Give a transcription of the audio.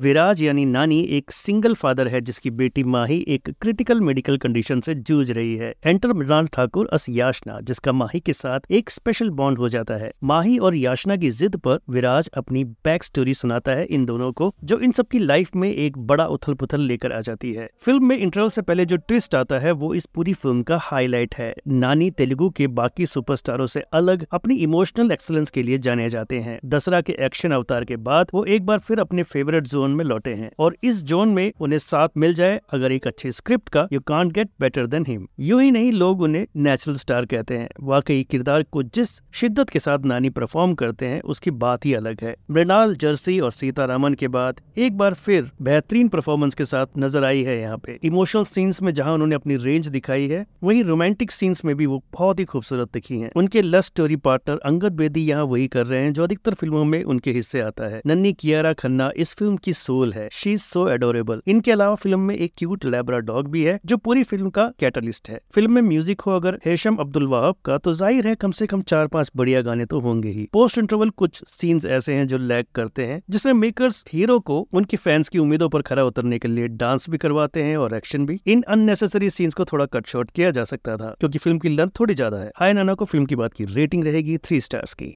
विराज यानी नानी एक सिंगल फादर है, जिसकी बेटी माही एक क्रिटिकल मेडिकल कंडीशन से जूझ रही है। एंटर मृणाल ठाकुर अस याशना, जिसका माही के साथ एक स्पेशल बॉन्ड हो जाता है। माही और याशना की जिद पर विराज अपनी बैक स्टोरी सुनाता है इन दोनों को, जो इन सबकी लाइफ में एक बड़ा उथल पुथल लेकर आ जाती है। फ़िल्म में इंटरवल से पहले जो ट्विस्ट आता है, वो इस पूरी फ़िल्म का हाईलाइट है। नानी तेलुगु के बाकी सुपरस्टारों से अलग अपनी इमोशनल एक्सलेंस के लिए जाने जाते हैं। दसरा के एक्शन अवतार के बाद वो एक बार फिर अपने फेवरेट जोन में लौटे हैं और इस जोन में उन्हें साथ मिल जाए अगर एक अच्छे स्क्रिप्ट का you can't get better than him यूँ ही नहीं, लोग उन्हें नेचुरल स्टार कहते हैं। वाकई, किरदार को जिस शिद्दत के साथ नानी परफॉर्म करते हैं, उसकी बात ही अलग है। मृणाल, जर्सी और सीतारामन के बाद एक बार फिर बेहतरीन परफॉर्मेंस के साथ नज़र आई है यहाँ पे। इमोशनल सीन्स में जहाँ उन्होंने अपनी रेंज दिखाई है, वही रोमांटिक सीन्स में भी वो बहुत ही खूबसूरत दिखी है। उनके love story partner Angad Bedi यहाँ वही कर रहे हैं, जो अधिकतर फ़िल्मों में उनके हिस्से आता है। नन्नी कियारा खन्ना इस फ़िल्म की सोल है. शी इज़ सो एडोरेबल इनके अलावा फ़िल्म में एक क्यूट लेबरा डॉग भी है, जो पूरी फ़िल्म का कैटलिस्ट है. फ़िल्म में म्यूज़िक हो अगर हेशम अब्दुल वहाब का तो ज़ाहिर है कम से कम चार पाँच बढ़िया गाने तो होंगे ही. पोस्ट इंटरवल कुछ सीन्स ऐसे हैं जो लैग करते हैं, जिसमें मेकर्स हीरो को उनकी फैंस की उम्मीदों पर खरा उतरने के लिए डांस भी करवाते हैं और एक्शन भी. इन अननेसेसरी सीन्स को थोड़ा कट शॉर्ट किया जा सकता था, क्योंकि फ़िल्म की लेंथ थोड़ी ज़्यादा है. हाय नाना को फ़िल्म की बात की रेटिंग रहेगी थ्री स्टार्स की.